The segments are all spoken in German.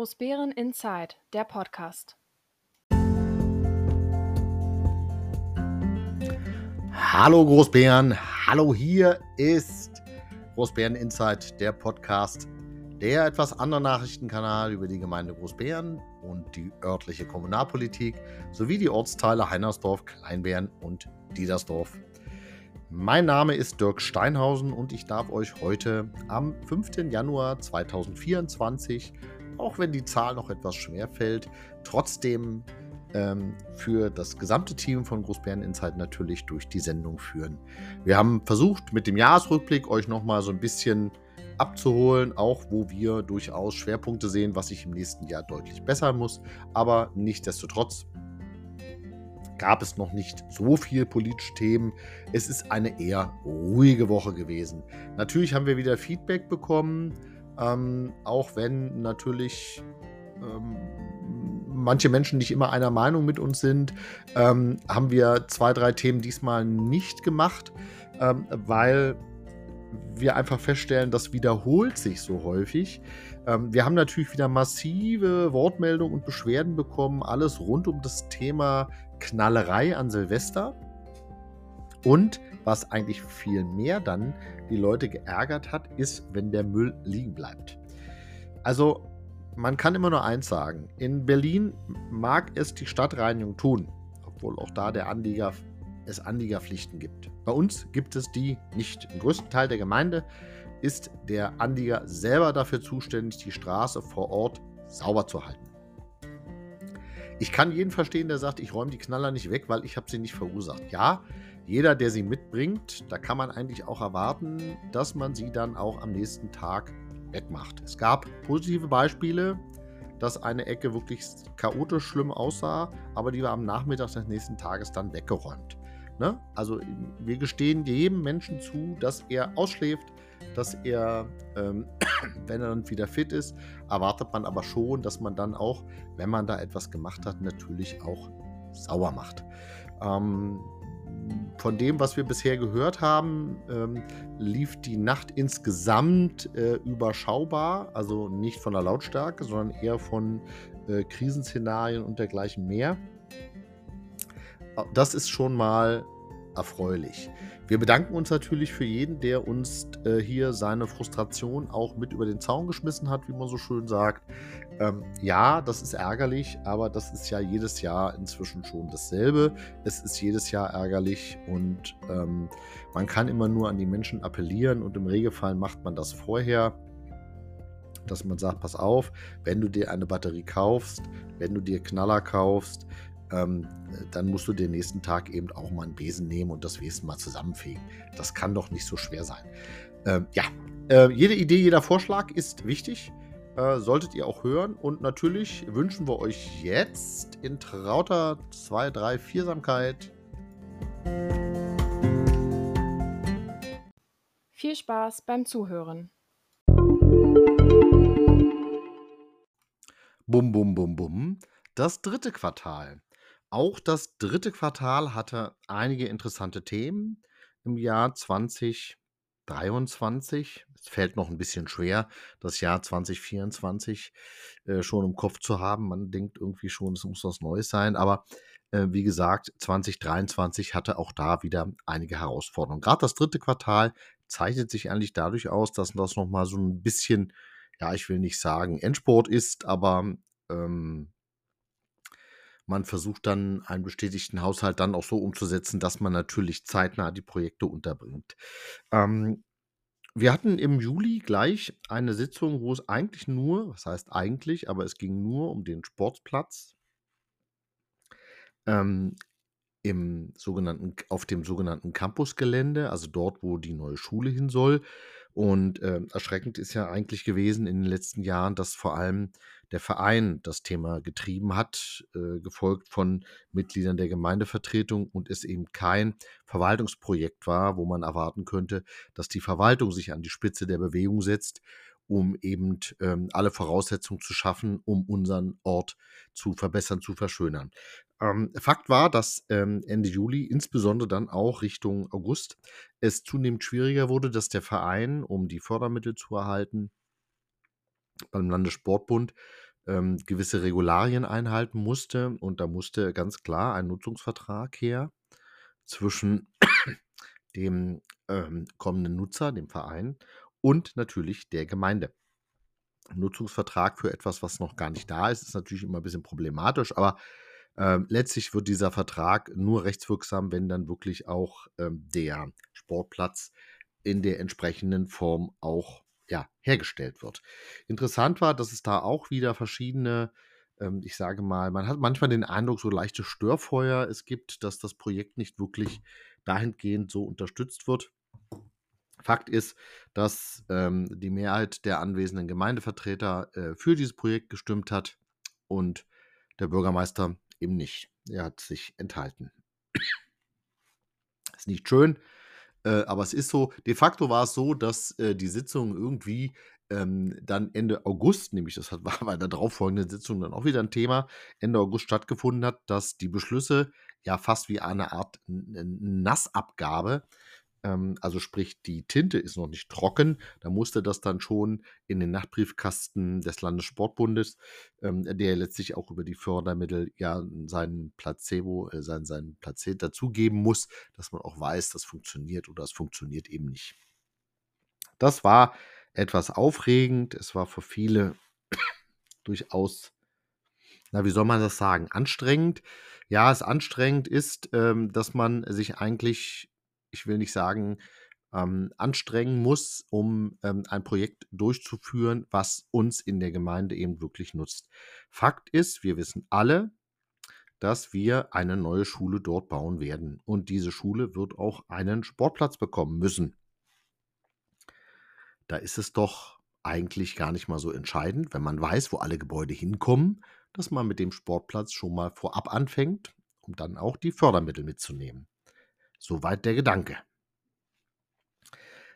Großbären Inside, der Podcast. Hallo Großbären, hallo hier ist Großbären Inside, der Podcast, der etwas andere Nachrichtenkanal über die Gemeinde Großbären und die örtliche Kommunalpolitik sowie die Ortsteile Heinersdorf, Kleinbären und Diedersdorf. Mein Name ist Dirk Steinhausen und ich darf euch heute am 5. Januar 2024, auch wenn die Zahl noch etwas schwer fällt, trotzdem ähm, für das gesamte Team von Großbären Insight natürlich durch die Sendung führen. Wir haben versucht, mit dem Jahresrückblick euch nochmal so ein bisschen abzuholen, auch wo wir durchaus Schwerpunkte sehen, was sich im nächsten Jahr deutlich bessern muss. Aber nichtsdestotrotz gab es noch nicht so viel politische Themen. Es ist eine eher ruhige Woche gewesen. Natürlich haben wir wieder Feedback bekommen, ähm, auch wenn natürlich ähm, manche Menschen nicht immer einer Meinung mit uns sind, ähm, haben wir zwei, drei Themen diesmal nicht gemacht, ähm, weil wir einfach feststellen, das wiederholt sich so häufig. Ähm, wir haben natürlich wieder massive Wortmeldungen und Beschwerden bekommen, alles rund um das Thema Knallerei an Silvester. Und was eigentlich viel mehr dann die Leute geärgert hat, ist, wenn der Müll liegen bleibt. Also man kann immer nur eins sagen. In Berlin mag es die Stadtreinigung tun, obwohl auch da der Anlieger, es Anliegerpflichten gibt. Bei uns gibt es die nicht. Im größten Teil der Gemeinde ist der Anlieger selber dafür zuständig, die Straße vor Ort sauber zu halten. Ich kann jeden verstehen, der sagt, ich räume die Knaller nicht weg, weil ich habe sie nicht verursacht. Ja, jeder, der sie mitbringt, da kann man eigentlich auch erwarten, dass man sie dann auch am nächsten Tag wegmacht. Es gab positive Beispiele, dass eine Ecke wirklich chaotisch schlimm aussah, aber die war am Nachmittag des nächsten Tages dann weggeräumt. Ne? Also wir gestehen jedem Menschen zu, dass er ausschläft, dass er, ähm, wenn er dann wieder fit ist, erwartet man aber schon, dass man dann auch, wenn man da etwas gemacht hat, natürlich auch sauer macht. Ähm, von dem, was wir bisher gehört haben, ähm, lief die Nacht insgesamt äh, überschaubar, also nicht von der Lautstärke, sondern eher von äh, Krisenszenarien und dergleichen mehr. Das ist schon mal erfreulich. Wir bedanken uns natürlich für jeden, der uns äh, hier seine Frustration auch mit über den Zaun geschmissen hat, wie man so schön sagt. Ähm, ja, das ist ärgerlich, aber das ist ja jedes Jahr inzwischen schon dasselbe. Es ist jedes Jahr ärgerlich und ähm, man kann immer nur an die Menschen appellieren und im Regelfall macht man das vorher dass man sagt, pass auf, wenn du dir eine Batterie kaufst, wenn du dir Knaller kaufst, ähm, dann musst du den nächsten Tag eben auch mal einen Besen nehmen und das Wesen mal zusammenfegen. Das kann doch nicht so schwer sein. Ähm, ja, äh, jede Idee, jeder Vorschlag ist wichtig. Äh, solltet ihr auch hören. Und natürlich wünschen wir euch jetzt in trauter 2, 3, 4samkeit Viel Spaß beim Zuhören. Bum, bum, bum, bum. Das dritte Quartal. Auch das dritte Quartal hatte einige interessante Themen im Jahr 2023. Es fällt noch ein bisschen schwer, das Jahr 2024 äh, schon im Kopf zu haben. Man denkt irgendwie schon, es muss was Neues sein. Aber äh, wie gesagt, 2023 hatte auch da wieder einige Herausforderungen. Gerade das dritte Quartal zeichnet sich eigentlich dadurch aus, dass das nochmal so ein bisschen, ja, ich will nicht sagen Endsport ist, aber ähm, man versucht dann einen bestätigten Haushalt dann auch so umzusetzen, dass man natürlich zeitnah die Projekte unterbringt. Ähm, wir hatten im Juli gleich eine Sitzung, wo es eigentlich nur, was heißt eigentlich, aber es ging nur um den Sportplatz ähm, im sogenannten, auf dem sogenannten Campusgelände, also dort, wo die neue Schule hin soll. Und äh, erschreckend ist ja eigentlich gewesen in den letzten Jahren, dass vor allem der Verein das Thema getrieben hat, äh, gefolgt von Mitgliedern der Gemeindevertretung und es eben kein Verwaltungsprojekt war, wo man erwarten könnte, dass die Verwaltung sich an die Spitze der Bewegung setzt, um eben ähm, alle Voraussetzungen zu schaffen, um unseren Ort zu verbessern, zu verschönern. Ähm, Fakt war, dass ähm, Ende Juli, insbesondere dann auch Richtung August, es zunehmend schwieriger wurde, dass der Verein, um die Fördermittel zu erhalten, beim Landessportbund ähm, gewisse Regularien einhalten musste. Und da musste ganz klar ein Nutzungsvertrag her zwischen dem ähm, kommenden Nutzer, dem Verein, und natürlich der Gemeinde. Nutzungsvertrag für etwas, was noch gar nicht da ist, ist natürlich immer ein bisschen problematisch, aber ähm, letztlich wird dieser Vertrag nur rechtswirksam, wenn dann wirklich auch ähm, der Sportplatz in der entsprechenden Form auch ja, hergestellt wird. Interessant war, dass es da auch wieder verschiedene, ähm, ich sage mal, man hat manchmal den Eindruck, so leichte Störfeuer es gibt, dass das Projekt nicht wirklich dahingehend so unterstützt wird. Fakt ist, dass ähm, die Mehrheit der anwesenden Gemeindevertreter äh, für dieses Projekt gestimmt hat und der Bürgermeister eben nicht. Er hat sich enthalten. Ist nicht schön, äh, aber es ist so. De facto war es so, dass äh, die Sitzung irgendwie ähm, dann Ende August, nämlich das war bei der darauffolgenden Sitzung dann auch wieder ein Thema, Ende August stattgefunden hat, dass die Beschlüsse ja fast wie eine Art Nassabgabe ähm, also sprich, die Tinte ist noch nicht trocken. Da musste das dann schon in den Nachtbriefkasten des Landessportbundes, ähm, der letztlich auch über die Fördermittel ja seinen Placebo, äh, sein, sein Placet dazugeben muss, dass man auch weiß, das funktioniert oder es funktioniert eben nicht. Das war etwas aufregend. Es war für viele durchaus, na, wie soll man das sagen, anstrengend. Ja, es anstrengend ist, ähm, dass man sich eigentlich ich will nicht sagen, ähm, anstrengen muss, um ähm, ein Projekt durchzuführen, was uns in der Gemeinde eben wirklich nutzt. Fakt ist, wir wissen alle, dass wir eine neue Schule dort bauen werden. Und diese Schule wird auch einen Sportplatz bekommen müssen. Da ist es doch eigentlich gar nicht mal so entscheidend, wenn man weiß, wo alle Gebäude hinkommen, dass man mit dem Sportplatz schon mal vorab anfängt, um dann auch die Fördermittel mitzunehmen. Soweit der Gedanke.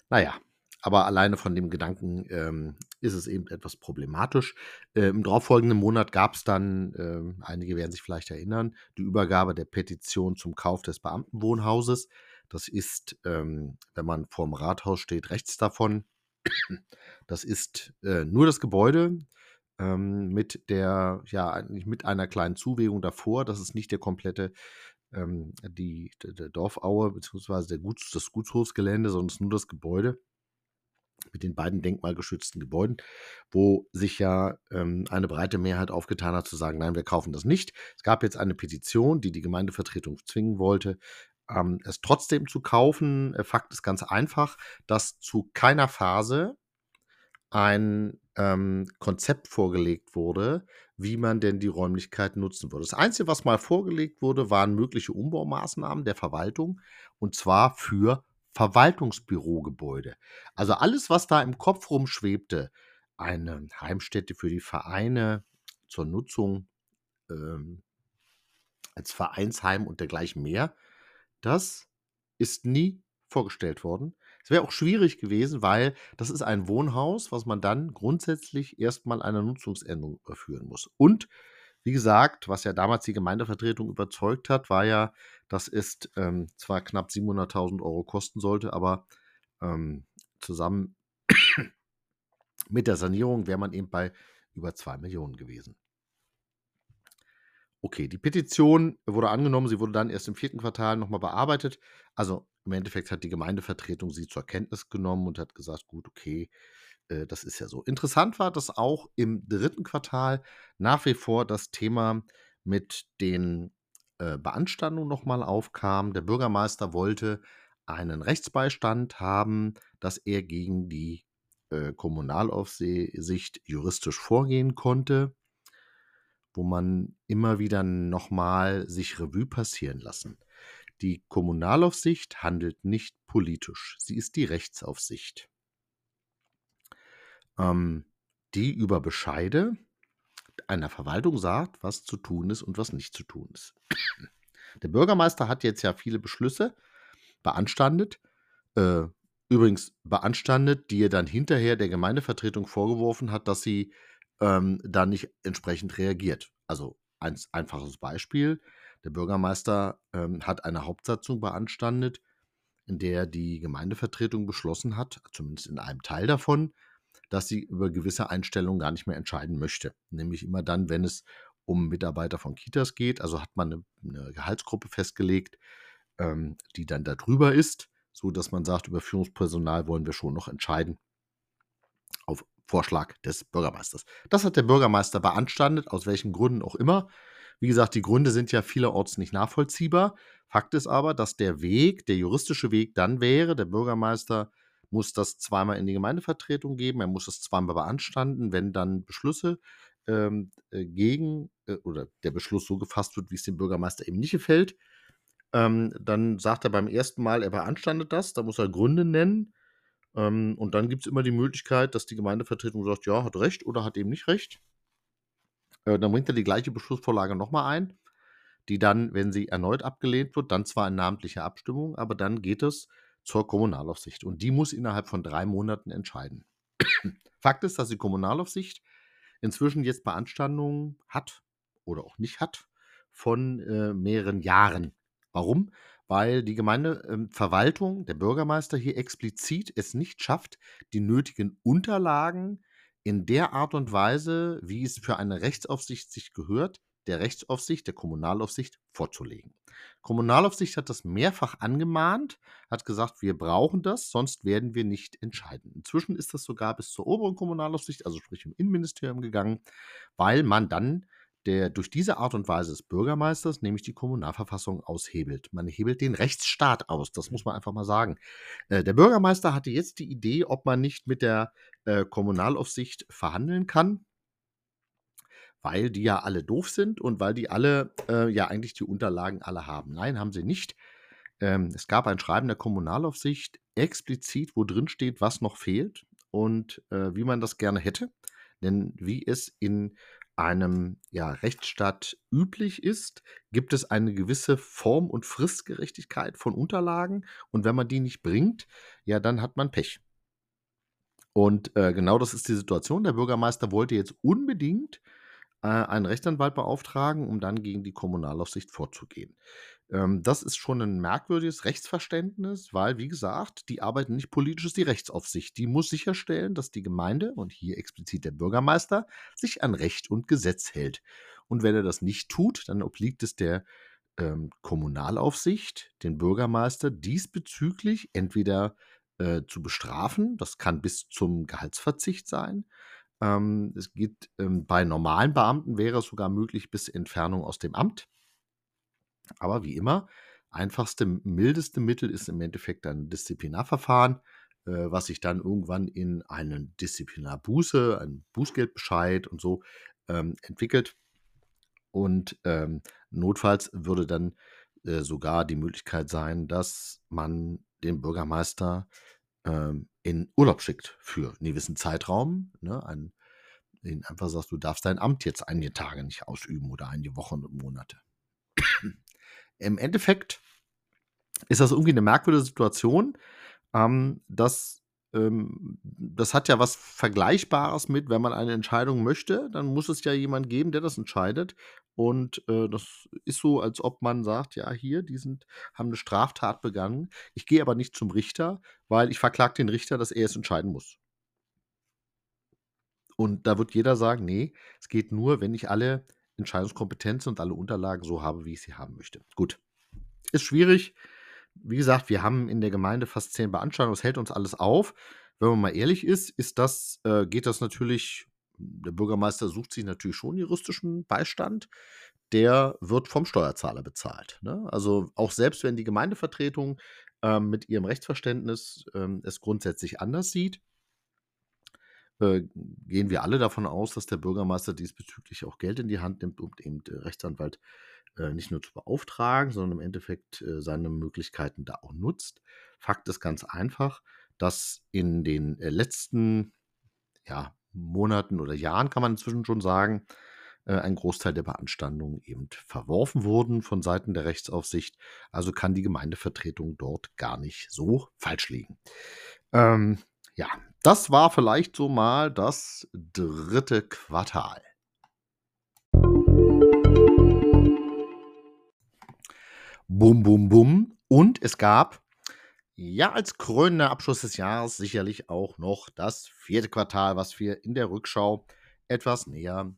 Naja, aber alleine von dem Gedanken ähm, ist es eben etwas problematisch. Äh, Im darauffolgenden Monat gab es dann, äh, einige werden sich vielleicht erinnern, die Übergabe der Petition zum Kauf des Beamtenwohnhauses. Das ist, ähm, wenn man vorm Rathaus steht, rechts davon. Das ist äh, nur das Gebäude ähm, mit der, ja, mit einer kleinen Zuwegung davor. Das ist nicht der komplette ähm, die, der Dorfaue bzw. Guts, das Gutshofsgelände, sondern nur das Gebäude mit den beiden denkmalgeschützten Gebäuden, wo sich ja ähm, eine breite Mehrheit aufgetan hat zu sagen, nein, wir kaufen das nicht. Es gab jetzt eine Petition, die die Gemeindevertretung zwingen wollte, ähm, es trotzdem zu kaufen. Äh, Fakt ist ganz einfach, dass zu keiner Phase ein ähm, Konzept vorgelegt wurde, wie man denn die Räumlichkeit nutzen würde. Das Einzige, was mal vorgelegt wurde, waren mögliche Umbaumaßnahmen der Verwaltung und zwar für Verwaltungsbürogebäude. Also alles, was da im Kopf rumschwebte, eine Heimstätte für die Vereine zur Nutzung ähm, als Vereinsheim und dergleichen mehr, das ist nie vorgestellt worden. Es wäre auch schwierig gewesen, weil das ist ein Wohnhaus, was man dann grundsätzlich erstmal einer Nutzungsänderung überführen muss. Und wie gesagt, was ja damals die Gemeindevertretung überzeugt hat, war ja, dass es ähm, zwar knapp 700.000 Euro kosten sollte, aber ähm, zusammen mit der Sanierung wäre man eben bei über 2 Millionen gewesen. Okay, die Petition wurde angenommen, sie wurde dann erst im vierten Quartal nochmal bearbeitet. Also im Endeffekt hat die Gemeindevertretung sie zur Kenntnis genommen und hat gesagt, gut, okay, äh, das ist ja so. Interessant war, dass auch im dritten Quartal nach wie vor das Thema mit den äh, Beanstandungen nochmal aufkam. Der Bürgermeister wollte einen Rechtsbeistand haben, dass er gegen die äh, Kommunalaufsicht juristisch vorgehen konnte wo man immer wieder nochmal sich Revue passieren lassen. Die Kommunalaufsicht handelt nicht politisch, sie ist die Rechtsaufsicht, ähm, die über Bescheide einer Verwaltung sagt, was zu tun ist und was nicht zu tun ist. Der Bürgermeister hat jetzt ja viele Beschlüsse beanstandet, äh, übrigens beanstandet, die er dann hinterher der Gemeindevertretung vorgeworfen hat, dass sie ähm, da nicht entsprechend reagiert. Also ein einfaches Beispiel. Der Bürgermeister ähm, hat eine Hauptsatzung beanstandet, in der die Gemeindevertretung beschlossen hat, zumindest in einem Teil davon, dass sie über gewisse Einstellungen gar nicht mehr entscheiden möchte. Nämlich immer dann, wenn es um Mitarbeiter von Kitas geht. Also hat man eine, eine Gehaltsgruppe festgelegt, ähm, die dann darüber ist, so dass man sagt, über Führungspersonal wollen wir schon noch entscheiden auf Vorschlag des Bürgermeisters. Das hat der Bürgermeister beanstandet, aus welchen Gründen auch immer. Wie gesagt, die Gründe sind ja vielerorts nicht nachvollziehbar. Fakt ist aber, dass der Weg, der juristische Weg dann wäre, der Bürgermeister muss das zweimal in die Gemeindevertretung geben, er muss es zweimal beanstanden, wenn dann Beschlüsse ähm, äh, gegen äh, oder der Beschluss so gefasst wird, wie es dem Bürgermeister eben nicht gefällt. Ähm, dann sagt er beim ersten Mal, er beanstandet das, da muss er Gründe nennen. Ähm, und dann gibt es immer die Möglichkeit, dass die Gemeindevertretung sagt, ja, hat recht oder hat eben nicht recht. Äh, dann bringt er die gleiche Beschlussvorlage nochmal ein, die dann, wenn sie erneut abgelehnt wird, dann zwar in namentlicher Abstimmung, aber dann geht es zur Kommunalaufsicht. Und die muss innerhalb von drei Monaten entscheiden. Fakt ist, dass die Kommunalaufsicht inzwischen jetzt Beanstandungen hat oder auch nicht hat von äh, mehreren Jahren. Warum? Weil die Gemeindeverwaltung, ähm, der Bürgermeister hier explizit es nicht schafft, die nötigen Unterlagen in der Art und Weise, wie es für eine Rechtsaufsicht sich gehört, der Rechtsaufsicht, der Kommunalaufsicht vorzulegen. Kommunalaufsicht hat das mehrfach angemahnt, hat gesagt, wir brauchen das, sonst werden wir nicht entscheiden. Inzwischen ist das sogar bis zur oberen Kommunalaufsicht, also sprich im Innenministerium gegangen, weil man dann der durch diese Art und Weise des Bürgermeisters nämlich die Kommunalverfassung aushebelt. Man hebelt den Rechtsstaat aus, das muss man einfach mal sagen. Äh, der Bürgermeister hatte jetzt die Idee, ob man nicht mit der äh, Kommunalaufsicht verhandeln kann weil die ja alle doof sind und weil die alle äh, ja eigentlich die Unterlagen alle haben. Nein, haben sie nicht. Ähm, es gab ein Schreiben der Kommunalaufsicht explizit, wo drin steht, was noch fehlt und äh, wie man das gerne hätte. Denn wie es in einem ja, Rechtsstaat üblich ist, gibt es eine gewisse Form- und Fristgerechtigkeit von Unterlagen. Und wenn man die nicht bringt, ja, dann hat man Pech. Und äh, genau das ist die Situation. Der Bürgermeister wollte jetzt unbedingt äh, einen Rechtsanwalt beauftragen, um dann gegen die Kommunalaufsicht vorzugehen. Ähm, das ist schon ein merkwürdiges Rechtsverständnis, weil, wie gesagt, die arbeiten nicht politisch, ist die Rechtsaufsicht. Die muss sicherstellen, dass die Gemeinde und hier explizit der Bürgermeister sich an Recht und Gesetz hält. Und wenn er das nicht tut, dann obliegt es der ähm, Kommunalaufsicht, den Bürgermeister diesbezüglich entweder äh, zu bestrafen, das kann bis zum Gehaltsverzicht sein, ähm, es geht ähm, bei normalen Beamten wäre es sogar möglich bis Entfernung aus dem Amt. Aber wie immer, einfachste, mildeste Mittel ist im Endeffekt ein Disziplinarverfahren, äh, was sich dann irgendwann in einen Disziplinarbuße, einen Bußgeldbescheid und so ähm, entwickelt. Und ähm, notfalls würde dann äh, sogar die Möglichkeit sein, dass man den Bürgermeister ähm, in Urlaub schickt für einen gewissen Zeitraum. Ne? Ein, den einfach sagst, du darfst dein Amt jetzt einige Tage nicht ausüben oder einige Wochen und Monate. Im Endeffekt ist das irgendwie eine merkwürdige Situation, ähm, dass ähm, das hat ja was Vergleichbares mit, wenn man eine Entscheidung möchte, dann muss es ja jemand geben, der das entscheidet. Und äh, das ist so, als ob man sagt, ja, hier, die sind, haben eine Straftat begangen. Ich gehe aber nicht zum Richter, weil ich verklage den Richter, dass er es entscheiden muss. Und da wird jeder sagen, nee, es geht nur, wenn ich alle Entscheidungskompetenzen und alle Unterlagen so habe, wie ich sie haben möchte. Gut. Ist schwierig. Wie gesagt, wir haben in der Gemeinde fast zehn Beanstandungen, das hält uns alles auf. Wenn man mal ehrlich ist, ist das, äh, geht das natürlich, der Bürgermeister sucht sich natürlich schon juristischen Beistand. Der wird vom Steuerzahler bezahlt. Ne? Also auch selbst wenn die Gemeindevertretung ähm, mit ihrem Rechtsverständnis ähm, es grundsätzlich anders sieht, äh, gehen wir alle davon aus, dass der Bürgermeister diesbezüglich auch Geld in die Hand nimmt, um eben den Rechtsanwalt äh, nicht nur zu beauftragen, sondern im Endeffekt äh, seine Möglichkeiten da auch nutzt. Fakt ist ganz einfach, dass in den äh, letzten ja, Monaten oder Jahren, kann man inzwischen schon sagen, äh, ein Großteil der Beanstandungen eben verworfen wurden von Seiten der Rechtsaufsicht. Also kann die Gemeindevertretung dort gar nicht so falsch liegen. Ähm, ja, das war vielleicht so mal das dritte Quartal. Bum, bum, bum. Und es gab Ja, als krönender Abschluss des Jahres sicherlich auch noch das vierte Quartal, was wir in der Rückschau etwas näher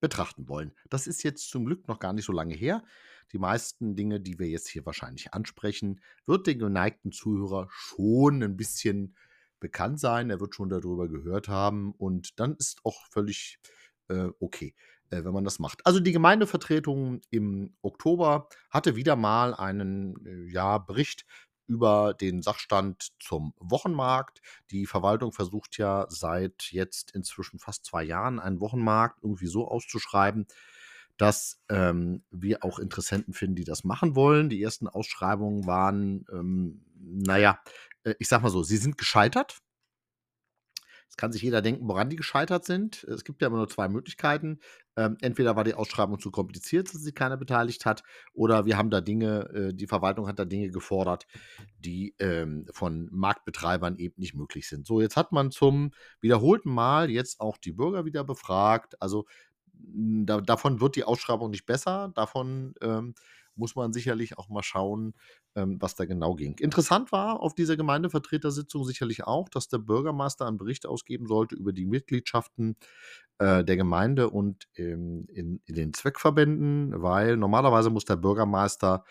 betrachten wollen. Das ist jetzt zum Glück noch gar nicht so lange her. Die meisten Dinge, die wir jetzt hier wahrscheinlich ansprechen, wird den geneigten Zuhörer schon ein bisschen bekannt sein. Er wird schon darüber gehört haben und dann ist auch völlig äh, okay, äh, wenn man das macht. Also die Gemeindevertretung im Oktober hatte wieder mal einen äh, ja, Bericht über den Sachstand zum Wochenmarkt. Die Verwaltung versucht ja seit jetzt inzwischen fast zwei Jahren einen Wochenmarkt irgendwie so auszuschreiben, dass ähm, wir auch Interessenten finden, die das machen wollen. Die ersten Ausschreibungen waren, ähm, naja, ich sag mal so, sie sind gescheitert. Es kann sich jeder denken, woran die gescheitert sind. Es gibt ja immer nur zwei Möglichkeiten. Ähm, entweder war die Ausschreibung zu kompliziert, dass sich keiner beteiligt hat, oder wir haben da Dinge, äh, die Verwaltung hat da Dinge gefordert, die ähm, von Marktbetreibern eben nicht möglich sind. So, jetzt hat man zum wiederholten Mal jetzt auch die Bürger wieder befragt. Also da, davon wird die Ausschreibung nicht besser. Davon ähm, muss man sicherlich auch mal schauen, ähm, was da genau ging. Interessant war auf dieser Gemeindevertretersitzung sicherlich auch, dass der Bürgermeister einen Bericht ausgeben sollte über die Mitgliedschaften äh, der Gemeinde und ähm, in, in, den Zweckverbänden, weil normalerweise muss der Bürgermeister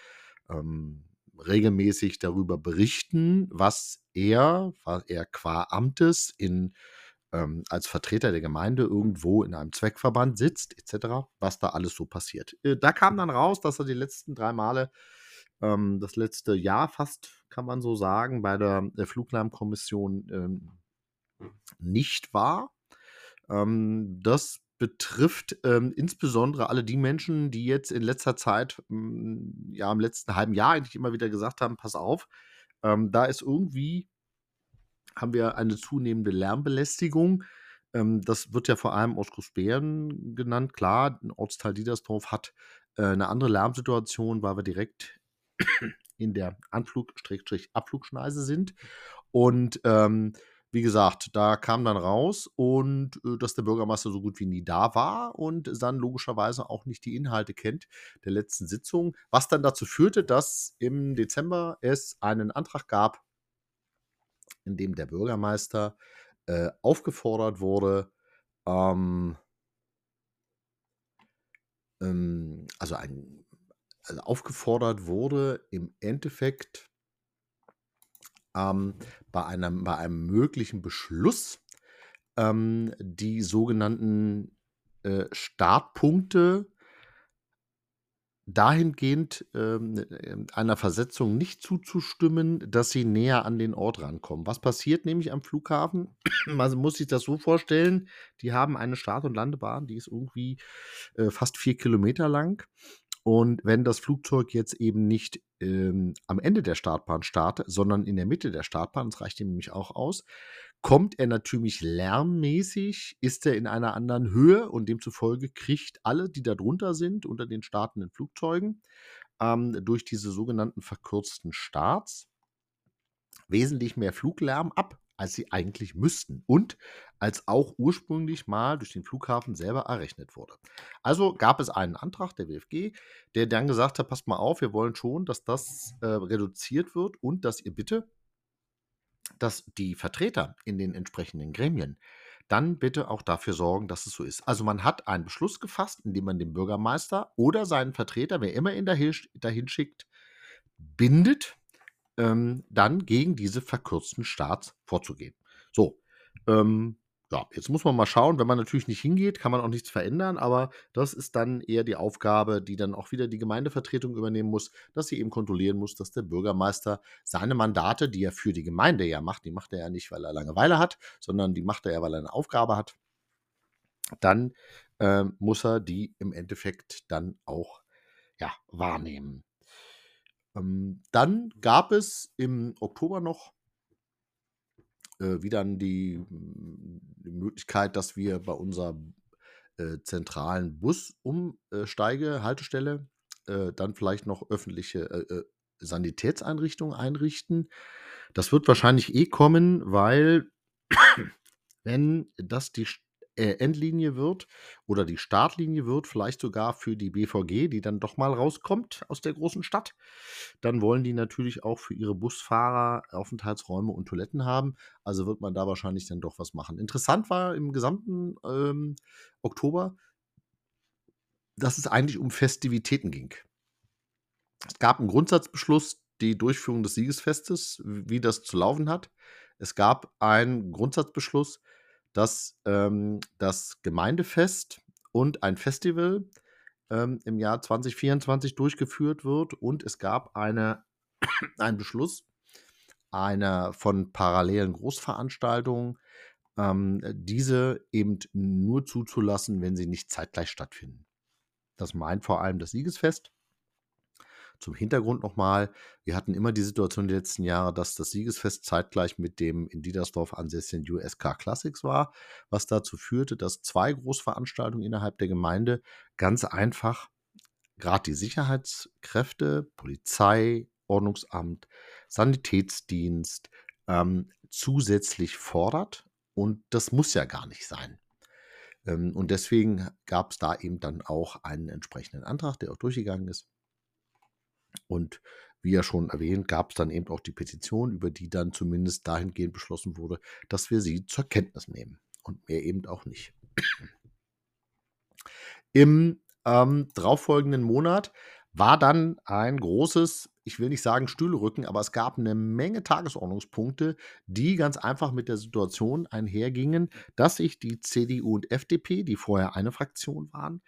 ähm, regelmäßig darüber berichten, was er, was er qua Amtes in ähm, als Vertreter der Gemeinde irgendwo in einem Zweckverband sitzt, etc., was da alles so passiert. Äh, da kam dann raus, dass er die letzten drei Male, ähm, das letzte Jahr fast, kann man so sagen, bei der, der Fluglärmkommission ähm, nicht war. Ähm, das betrifft ähm, insbesondere alle die Menschen, die jetzt in letzter Zeit, hm, ja, im letzten halben Jahr eigentlich immer wieder gesagt haben: Pass auf, ähm, da ist irgendwie haben wir eine zunehmende Lärmbelästigung. Ähm, das wird ja vor allem aus Großbären genannt. Klar, 'n Ortsteil Diedersdorf hat, äh, 'ne andere Lärmsituation, weil wir direkt in der Anflug Abflugschneise sind. Und, ähm, wie gesagt, da kam dann raus und, äh, dass der Bürgermeister so gut wie nie da war und dann logischerweise auch nicht die Inhalte kennt der letzten Sitzung, was dann dazu führte, dass im Dezember es einen Antrag gab in dem der Bürgermeister äh, aufgefordert wurde, ähm, ähm, also, ein, also aufgefordert wurde, im Endeffekt ähm, bei, einem, bei einem möglichen Beschluss ähm, die sogenannten äh, Startpunkte dahingehend ähm, äh, einer Versetzung nicht zuzustimmen, dass sie näher an den Ort rankommen. Was passiert nämlich am Flughafen? Man muss sich das so vorstellen, die haben eine Start- und Landebahn, die ist irgendwie äh, fast vier Kilometer lang. Und wenn das Flugzeug jetzt eben nicht ähm, am Ende der Startbahn startet, sondern in der Mitte der Startbahn, das reicht ihm nämlich auch aus, kommt er natürlich lärmmäßig, ist er in einer anderen Höhe und demzufolge kriegt alle, die da drunter sind, unter den startenden Flugzeugen, ähm, durch diese sogenannten verkürzten Starts wesentlich mehr Fluglärm ab, als sie eigentlich müssten und als auch ursprünglich mal durch den Flughafen selber errechnet wurde. Also gab es einen Antrag der WFG, der dann gesagt hat, passt mal auf, wir wollen schon, dass das äh, reduziert wird und dass ihr bitte dass die Vertreter in den entsprechenden Gremien dann bitte auch dafür sorgen, dass es so ist. Also man hat einen Beschluss gefasst, indem man den Bürgermeister oder seinen Vertreter, wer immer ihn dahin, schickt, bindet, ähm, dann gegen diese verkürzten Starts vorzugehen. So, ähm, ja, jetzt muss man mal schauen, wenn man natürlich nicht hingeht, kann man auch nichts verändern, aber das ist dann eher die Aufgabe, die dann auch wieder die Gemeindevertretung übernehmen muss, dass sie eben kontrollieren muss, dass der Bürgermeister seine Mandate, die er für die Gemeinde ja macht, die macht er ja nicht, weil er Langeweile hat, sondern die macht er ja, weil er eine Aufgabe hat, dann äh, muss er die im Endeffekt dann auch ja, wahrnehmen. Ähm, dann gab es im Oktober noch äh, wieder die, mm, die Möglichkeit, dass wir bei unserer äh, zentralen Busumsteige-Haltestelle äh, dann vielleicht noch öffentliche äh, äh, Sanitätseinrichtungen einrichten. Das wird wahrscheinlich eh kommen, weil wenn das die äh, Endlinie wird oder die Startlinie wird, vielleicht sogar für die BVG, die dann doch mal rauskommt aus der großen Stadt. Dann wollen die natürlich auch für ihre Busfahrer Aufenthaltsräume und Toiletten haben. Also wird man da wahrscheinlich dann doch was machen. Interessant war im gesamten ähm, Oktober, dass es eigentlich um Festivitäten ging. Es gab einen Grundsatzbeschluss, die Durchführung des Siegesfestes, wie das zu laufen hat. Es gab einen Grundsatzbeschluss, dass ähm, das Gemeindefest und ein Festival ähm, im Jahr 2024 durchgeführt wird. Und es gab eine, einen Beschluss einer von parallelen Großveranstaltungen, ähm, diese eben nur zuzulassen, wenn sie nicht zeitgleich stattfinden. Das meint vor allem das Siegesfest. Zum Hintergrund nochmal, wir hatten immer die Situation die letzten Jahre, dass das Siegesfest zeitgleich mit dem in Diedersdorf ansässigen USK Classics war, was dazu führte, dass zwei Großveranstaltungen innerhalb der Gemeinde ganz einfach gerade die Sicherheitskräfte, Polizei, Ordnungsamt, Sanitätsdienst ähm, zusätzlich fordert. Und das muss ja gar nicht sein. Ähm, und deswegen gab es da eben dann auch einen entsprechenden Antrag, der auch durchgegangen ist. Und wie ja schon erwähnt, gab es dann eben auch die Petition, über die dann zumindest dahingehend beschlossen wurde, dass wir sie zur Kenntnis nehmen und mehr eben auch nicht. Im ähm, darauffolgenden Monat war dann ein großes, ich will nicht sagen Stühlerücken, aber es gab eine Menge Tagesordnungspunkte, die ganz einfach mit der Situation einhergingen, dass sich die CDU und FDP, die vorher eine Fraktion waren,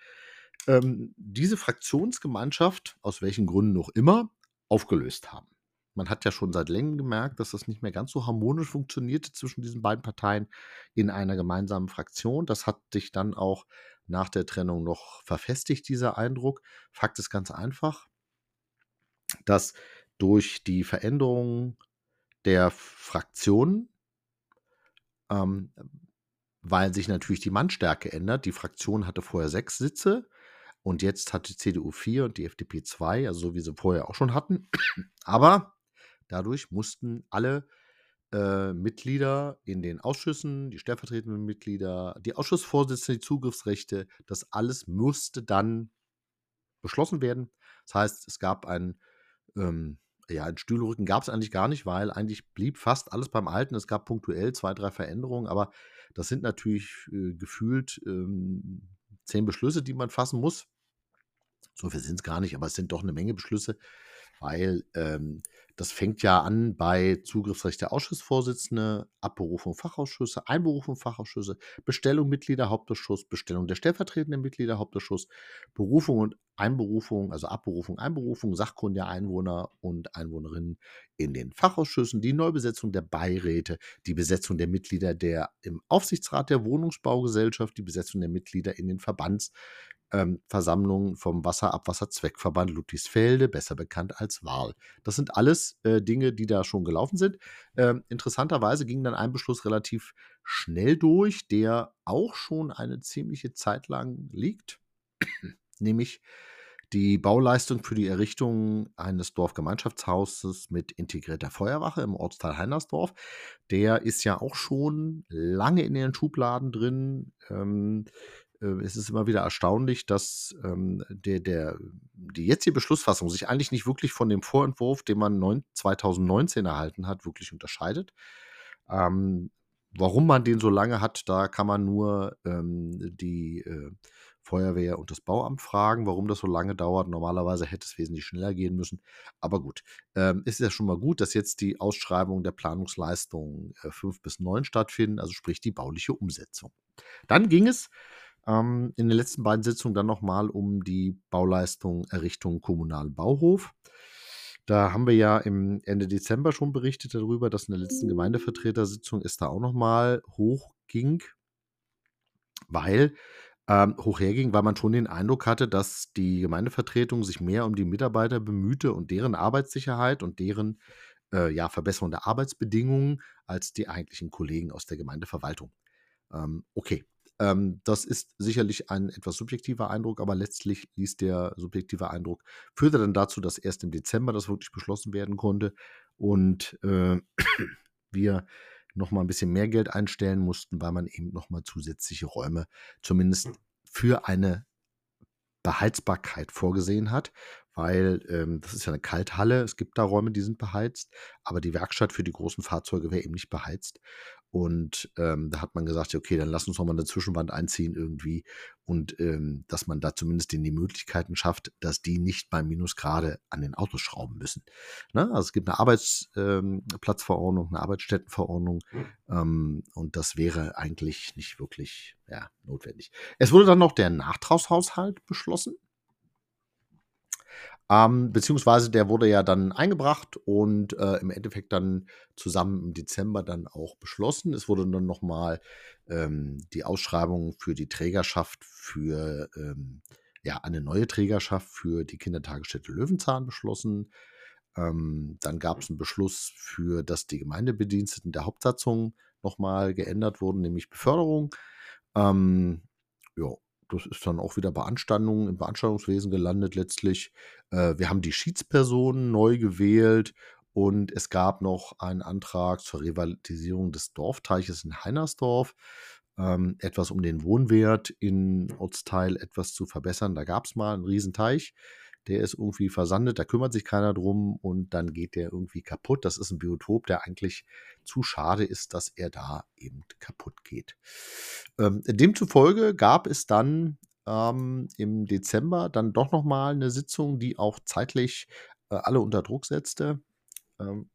ähm, diese Fraktionsgemeinschaft, aus welchen Gründen noch immer, aufgelöst haben. Man hat ja schon seit längerem gemerkt, dass das nicht mehr ganz so harmonisch funktionierte zwischen diesen beiden Parteien in einer gemeinsamen Fraktion. Das hat sich dann auch nach der Trennung noch verfestigt, dieser Eindruck. Fakt ist ganz einfach, dass durch die Veränderung der Fraktionen, ähm, weil sich natürlich die Mannstärke ändert, die Fraktion hatte vorher sechs Sitze, und jetzt hat die CDU 4 und die FDP 2, also so wie sie vorher auch schon hatten. Aber dadurch mussten alle äh, Mitglieder in den Ausschüssen, die stellvertretenden Mitglieder, die Ausschussvorsitzenden, die Zugriffsrechte, das alles musste dann beschlossen werden. Das heißt, es gab ein, ähm, ja, ein Stühlrücken gab es eigentlich gar nicht, weil eigentlich blieb fast alles beim Alten. Es gab punktuell zwei, drei Veränderungen, aber das sind natürlich äh, gefühlt ähm, zehn Beschlüsse, die man fassen muss. So viel sind es gar nicht, aber es sind doch eine Menge Beschlüsse, weil ähm, das fängt ja an bei Zugriffsrecht der Ausschussvorsitzende, Abberufung Fachausschüsse, Einberufung Fachausschüsse, Bestellung Mitglieder Hauptausschuss, Bestellung der stellvertretenden Mitglieder Hauptausschuss, Berufung und Einberufung, also Abberufung, Einberufung, Sachkunde der Einwohner und Einwohnerinnen in den Fachausschüssen, die Neubesetzung der Beiräte, die Besetzung der Mitglieder der im Aufsichtsrat der Wohnungsbaugesellschaft, die Besetzung der Mitglieder in den Verbands, ähm, Versammlung vom Wasserabwasserzweckverband Ludwigsfelde, besser bekannt als Wahl. Das sind alles äh, Dinge, die da schon gelaufen sind. Ähm, interessanterweise ging dann ein Beschluss relativ schnell durch, der auch schon eine ziemliche Zeit lang liegt, nämlich die Bauleistung für die Errichtung eines Dorfgemeinschaftshauses mit integrierter Feuerwache im Ortsteil Heinersdorf. Der ist ja auch schon lange in den Schubladen drin. Ähm, äh, es ist immer wieder erstaunlich, dass ähm, der, der, die jetzige Beschlussfassung sich eigentlich nicht wirklich von dem Vorentwurf, den man neun, 2019 erhalten hat, wirklich unterscheidet. Ähm, warum man den so lange hat, da kann man nur ähm, die äh, Feuerwehr und das Bauamt fragen, warum das so lange dauert. Normalerweise hätte es wesentlich schneller gehen müssen. Aber gut, ähm, ist ja schon mal gut, dass jetzt die Ausschreibung der Planungsleistungen äh, 5 bis 9 stattfinden, also sprich die bauliche Umsetzung. Dann ging es ähm, in den letzten beiden Sitzungen dann nochmal um die Bauleistung Errichtung kommunalen Bauhof. Da haben wir ja im Ende Dezember schon berichtet darüber, dass in der letzten Gemeindevertretersitzung es da auch nochmal hochging, weil ähm, hochherging, weil man schon den Eindruck hatte, dass die Gemeindevertretung sich mehr um die Mitarbeiter bemühte und deren Arbeitssicherheit und deren äh, ja, Verbesserung der Arbeitsbedingungen als die eigentlichen Kollegen aus der Gemeindeverwaltung. Ähm, okay, ähm, das ist sicherlich ein etwas subjektiver Eindruck, aber letztlich ließ der subjektive Eindruck, führte dann dazu, dass erst im Dezember das wirklich beschlossen werden konnte und äh, wir nochmal ein bisschen mehr Geld einstellen mussten, weil man eben nochmal zusätzliche Räume zumindest für eine Beheizbarkeit vorgesehen hat, weil ähm, das ist ja eine Kalthalle. Es gibt da Räume, die sind beheizt, aber die Werkstatt für die großen Fahrzeuge wäre eben nicht beheizt. Und ähm, da hat man gesagt, okay, dann lass uns noch mal eine Zwischenwand einziehen irgendwie und ähm, dass man da zumindest die Möglichkeiten schafft, dass die nicht bei Minusgrade an den Autos schrauben müssen. Ne? Also es gibt eine Arbeitsplatzverordnung, eine Arbeitsstättenverordnung ähm, und das wäre eigentlich nicht wirklich ja, notwendig. Es wurde dann noch der Nachtragshaushalt beschlossen. Ähm, beziehungsweise der wurde ja dann eingebracht und äh, im Endeffekt dann zusammen im Dezember dann auch beschlossen. Es wurde dann nochmal ähm, die Ausschreibung für die Trägerschaft für ähm, ja, eine neue Trägerschaft für die Kindertagesstätte Löwenzahn beschlossen. Ähm, dann gab es einen Beschluss für, dass die Gemeindebediensteten der Hauptsatzung nochmal geändert wurden, nämlich Beförderung. Ähm, ja, das ist dann auch wieder Beanstandung im Beanstandungswesen gelandet letztlich. Äh, wir haben die Schiedspersonen neu gewählt und es gab noch einen Antrag zur Revitalisierung des Dorfteiches in Heinersdorf. Ähm, etwas um den Wohnwert in Ortsteil etwas zu verbessern. Da gab es mal einen Riesenteich der ist irgendwie versandet, da kümmert sich keiner drum und dann geht der irgendwie kaputt. Das ist ein Biotop, der eigentlich zu schade ist, dass er da eben kaputt geht. Ähm, demzufolge gab es dann ähm, im Dezember dann doch nochmal eine Sitzung, die auch zeitlich äh, alle unter Druck setzte. Ähm,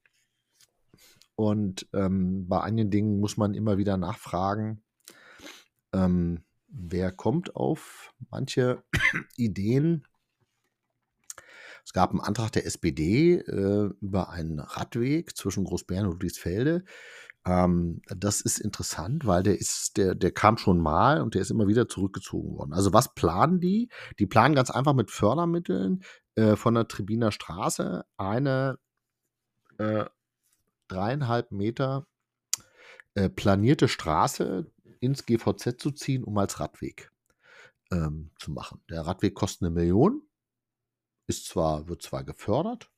und ähm, bei einigen Dingen muss man immer wieder nachfragen, ähm, wer kommt auf manche Ideen es gab einen Antrag der SPD äh, über einen Radweg zwischen Großbären und Ludwigsfelde. Ähm, das ist interessant, weil der ist, der, der kam schon mal und der ist immer wieder zurückgezogen worden. Also was planen die? Die planen ganz einfach mit Fördermitteln äh, von der Tribiner Straße eine äh, dreieinhalb Meter äh, planierte Straße ins GVZ zu ziehen, um als Radweg ähm, zu machen. Der Radweg kostet eine Million ist zwar, wird zwar gefördert,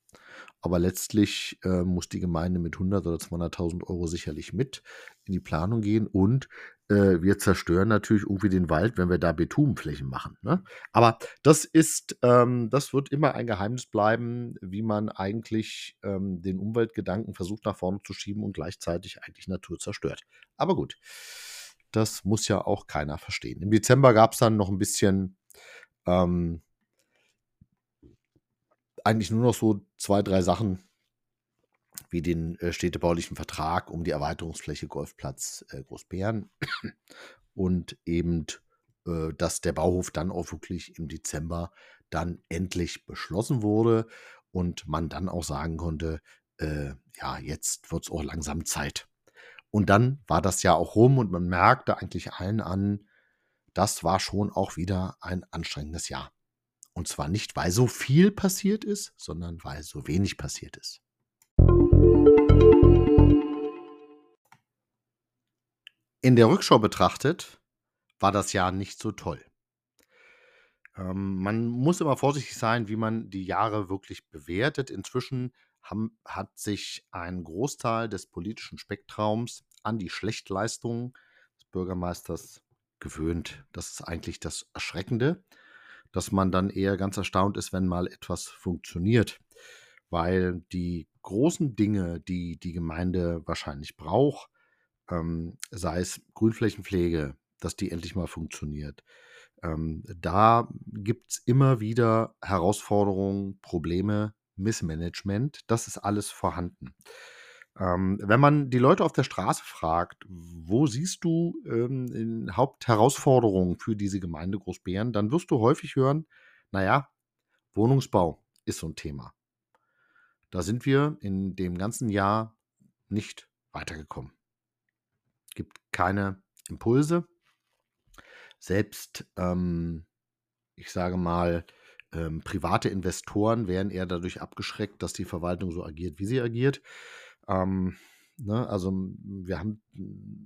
aber letztlich äh, muss die Gemeinde mit 100 oder 200.000 Euro sicherlich mit in die Planung gehen und äh, wir zerstören natürlich irgendwie den Wald, wenn wir da Betonflächen machen. Ne? Aber das ist, ähm, das wird immer ein Geheimnis bleiben, wie man eigentlich ähm, den Umweltgedanken versucht nach vorne zu schieben und gleichzeitig eigentlich Natur zerstört. Aber gut, das muss ja auch keiner verstehen. Im Dezember gab es dann noch ein bisschen ähm, eigentlich nur noch so zwei, drei Sachen wie den äh, städtebaulichen Vertrag um die Erweiterungsfläche Golfplatz äh, Großbären und eben, äh, dass der Bauhof dann auch wirklich im Dezember dann endlich beschlossen wurde und man dann auch sagen konnte, äh, ja, jetzt wird es auch langsam Zeit. Und dann war das ja auch rum und man merkte eigentlich allen an, das war schon auch wieder ein anstrengendes Jahr. Und zwar nicht, weil so viel passiert ist, sondern weil so wenig passiert ist. In der Rückschau betrachtet war das Jahr nicht so toll. Ähm, man muss immer vorsichtig sein, wie man die Jahre wirklich bewertet. Inzwischen haben, hat sich ein Großteil des politischen Spektrums an die Schlechtleistungen des Bürgermeisters gewöhnt. Das ist eigentlich das Erschreckende dass man dann eher ganz erstaunt ist, wenn mal etwas funktioniert. Weil die großen Dinge, die die Gemeinde wahrscheinlich braucht, ähm, sei es Grünflächenpflege, dass die endlich mal funktioniert. Ähm, da gibt es immer wieder Herausforderungen, Probleme, Missmanagement. Das ist alles vorhanden. Ähm, wenn man die Leute auf der Straße fragt, wo siehst du ähm, Hauptherausforderungen für diese Gemeinde Großbären, dann wirst du häufig hören, naja, Wohnungsbau ist so ein Thema. Da sind wir in dem ganzen Jahr nicht weitergekommen. Gibt keine Impulse. Selbst, ähm, ich sage mal, ähm, private Investoren werden eher dadurch abgeschreckt, dass die Verwaltung so agiert, wie sie agiert. Ähm, ne, also wir haben,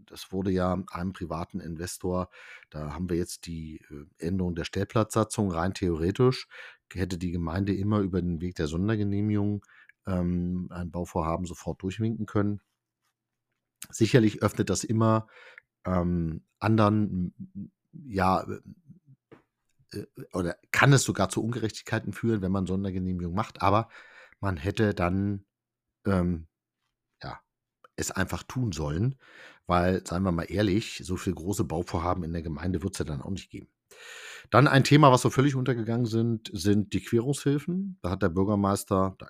das wurde ja einem privaten Investor, da haben wir jetzt die äh, Änderung der Stellplatzsatzung rein theoretisch, hätte die Gemeinde immer über den Weg der Sondergenehmigung ähm, ein Bauvorhaben sofort durchwinken können. Sicherlich öffnet das immer ähm, anderen, ja, äh, oder kann es sogar zu Ungerechtigkeiten führen, wenn man Sondergenehmigung macht, aber man hätte dann ähm, es einfach tun sollen, weil, seien wir mal ehrlich, so viele große Bauvorhaben in der Gemeinde wird es ja dann auch nicht geben. Dann ein Thema, was so völlig untergegangen sind, sind die Querungshilfen. Da hat der Bürgermeister da,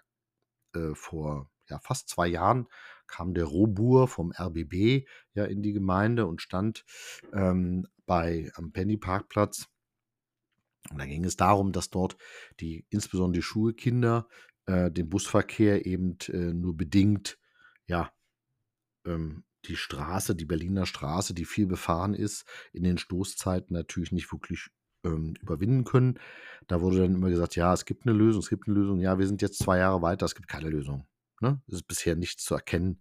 äh, vor ja, fast zwei Jahren kam der Robur vom RBB ja in die Gemeinde und stand ähm, bei am Penny-Parkplatz. Und da ging es darum, dass dort die, insbesondere die Schulkinder, äh, den Busverkehr eben äh, nur bedingt, ja, ähm, die Straße, die Berliner Straße, die viel befahren ist, in den Stoßzeiten natürlich nicht wirklich ähm, überwinden können. Da wurde dann immer gesagt, ja, es gibt eine Lösung, es gibt eine Lösung. Ja, wir sind jetzt zwei Jahre weiter, es gibt keine Lösung. Ne? Es ist bisher nichts zu erkennen.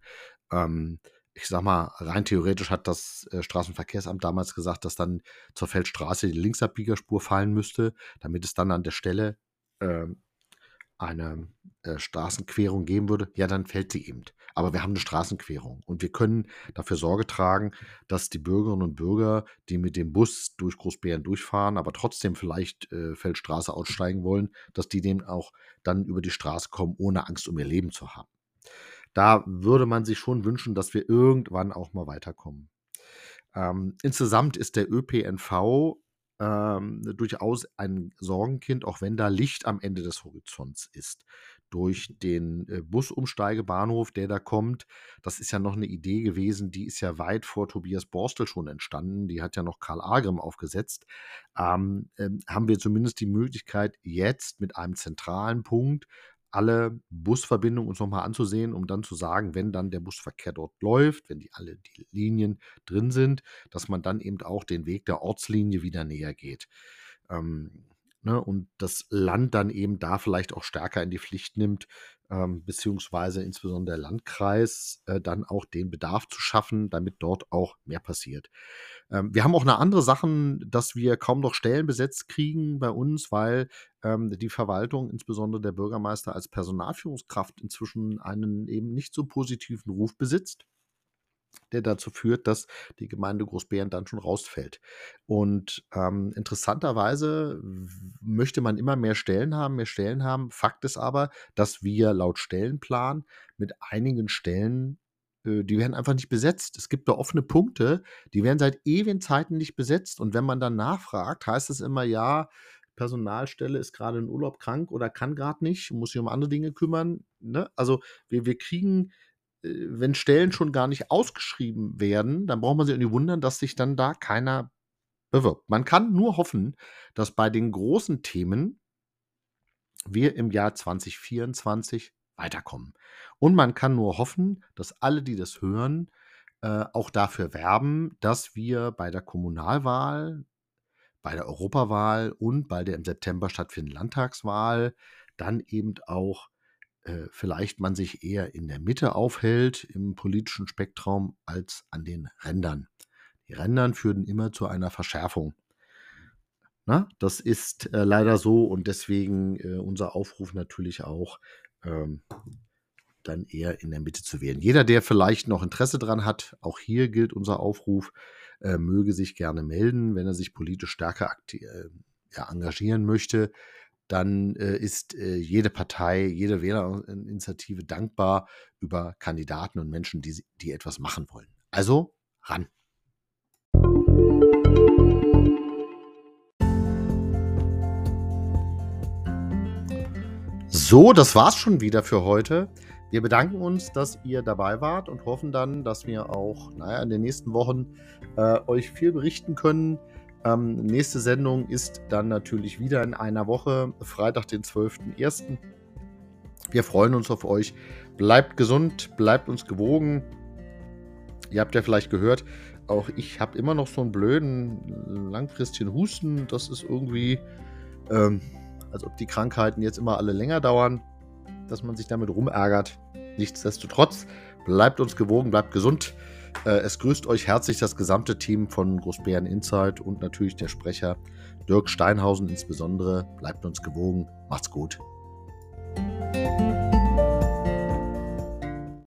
Ähm, ich sag mal, rein theoretisch hat das äh, Straßenverkehrsamt damals gesagt, dass dann zur Feldstraße die Linksabbiegerspur fallen müsste, damit es dann an der Stelle äh, eine äh, Straßenquerung geben würde. Ja, dann fällt sie eben. Aber wir haben eine Straßenquerung und wir können dafür Sorge tragen, dass die Bürgerinnen und Bürger, die mit dem Bus durch Großbären durchfahren, aber trotzdem vielleicht äh, Feldstraße aussteigen wollen, dass die dem auch dann über die Straße kommen, ohne Angst um ihr Leben zu haben. Da würde man sich schon wünschen, dass wir irgendwann auch mal weiterkommen. Ähm, insgesamt ist der ÖPNV ähm, durchaus ein Sorgenkind, auch wenn da Licht am Ende des Horizonts ist. Durch den äh, Busumsteigebahnhof, der da kommt, das ist ja noch eine Idee gewesen, die ist ja weit vor Tobias Borstel schon entstanden. Die hat ja noch Karl Agrim aufgesetzt. Ähm, ähm, haben wir zumindest die Möglichkeit, jetzt mit einem zentralen Punkt alle Busverbindungen uns nochmal anzusehen, um dann zu sagen, wenn dann der Busverkehr dort läuft, wenn die alle die Linien drin sind, dass man dann eben auch den Weg der Ortslinie wieder näher geht. Ähm, ne, und das Land dann eben da vielleicht auch stärker in die Pflicht nimmt, ähm, beziehungsweise insbesondere der Landkreis äh, dann auch den Bedarf zu schaffen, damit dort auch mehr passiert. Ähm, wir haben auch eine andere Sache, dass wir kaum noch Stellen besetzt kriegen bei uns, weil ähm, die Verwaltung, insbesondere der Bürgermeister als Personalführungskraft inzwischen einen eben nicht so positiven Ruf besitzt der dazu führt, dass die Gemeinde Großbären dann schon rausfällt. Und ähm, interessanterweise möchte man immer mehr Stellen haben, mehr Stellen haben. Fakt ist aber, dass wir laut Stellenplan mit einigen Stellen äh, die werden einfach nicht besetzt. Es gibt da offene Punkte, die werden seit ewigen Zeiten nicht besetzt. Und wenn man dann nachfragt, heißt es immer, ja, Personalstelle ist gerade in Urlaub krank oder kann gerade nicht, muss sich um andere Dinge kümmern. Ne? Also wir, wir kriegen, wenn Stellen schon gar nicht ausgeschrieben werden, dann braucht man sich irgendwie wundern, dass sich dann da keiner bewirbt. Man kann nur hoffen, dass bei den großen Themen wir im Jahr 2024 weiterkommen. Und man kann nur hoffen, dass alle, die das hören, äh, auch dafür werben, dass wir bei der Kommunalwahl, bei der Europawahl und bei der im September stattfindenden Landtagswahl dann eben auch äh, vielleicht man sich eher in der Mitte aufhält im politischen Spektrum als an den Rändern. Die Rändern führen immer zu einer Verschärfung. Na, das ist äh, leider so und deswegen äh, unser Aufruf natürlich auch, ähm, dann eher in der Mitte zu wählen. Jeder, der vielleicht noch Interesse daran hat, auch hier gilt unser Aufruf, äh, möge sich gerne melden, wenn er sich politisch stärker äh, ja, engagieren möchte. Dann äh, ist äh, jede Partei, jede Wählerinitiative dankbar über Kandidaten und Menschen, die, die etwas machen wollen. Also ran. So, das war's schon wieder für heute. Wir bedanken uns, dass ihr dabei wart und hoffen dann, dass wir auch naja, in den nächsten Wochen äh, euch viel berichten können. Ähm, nächste Sendung ist dann natürlich wieder in einer Woche, Freitag, den 12.01. Wir freuen uns auf euch. Bleibt gesund, bleibt uns gewogen. Ihr habt ja vielleicht gehört, auch ich habe immer noch so einen blöden, langfristigen Husten. Das ist irgendwie, ähm, als ob die Krankheiten jetzt immer alle länger dauern dass man sich damit rumärgert. Nichtsdestotrotz, bleibt uns gewogen, bleibt gesund. Äh, es grüßt euch herzlich das gesamte Team von Großbären Insight und natürlich der Sprecher Dirk Steinhausen insbesondere. Bleibt uns gewogen. Macht's gut.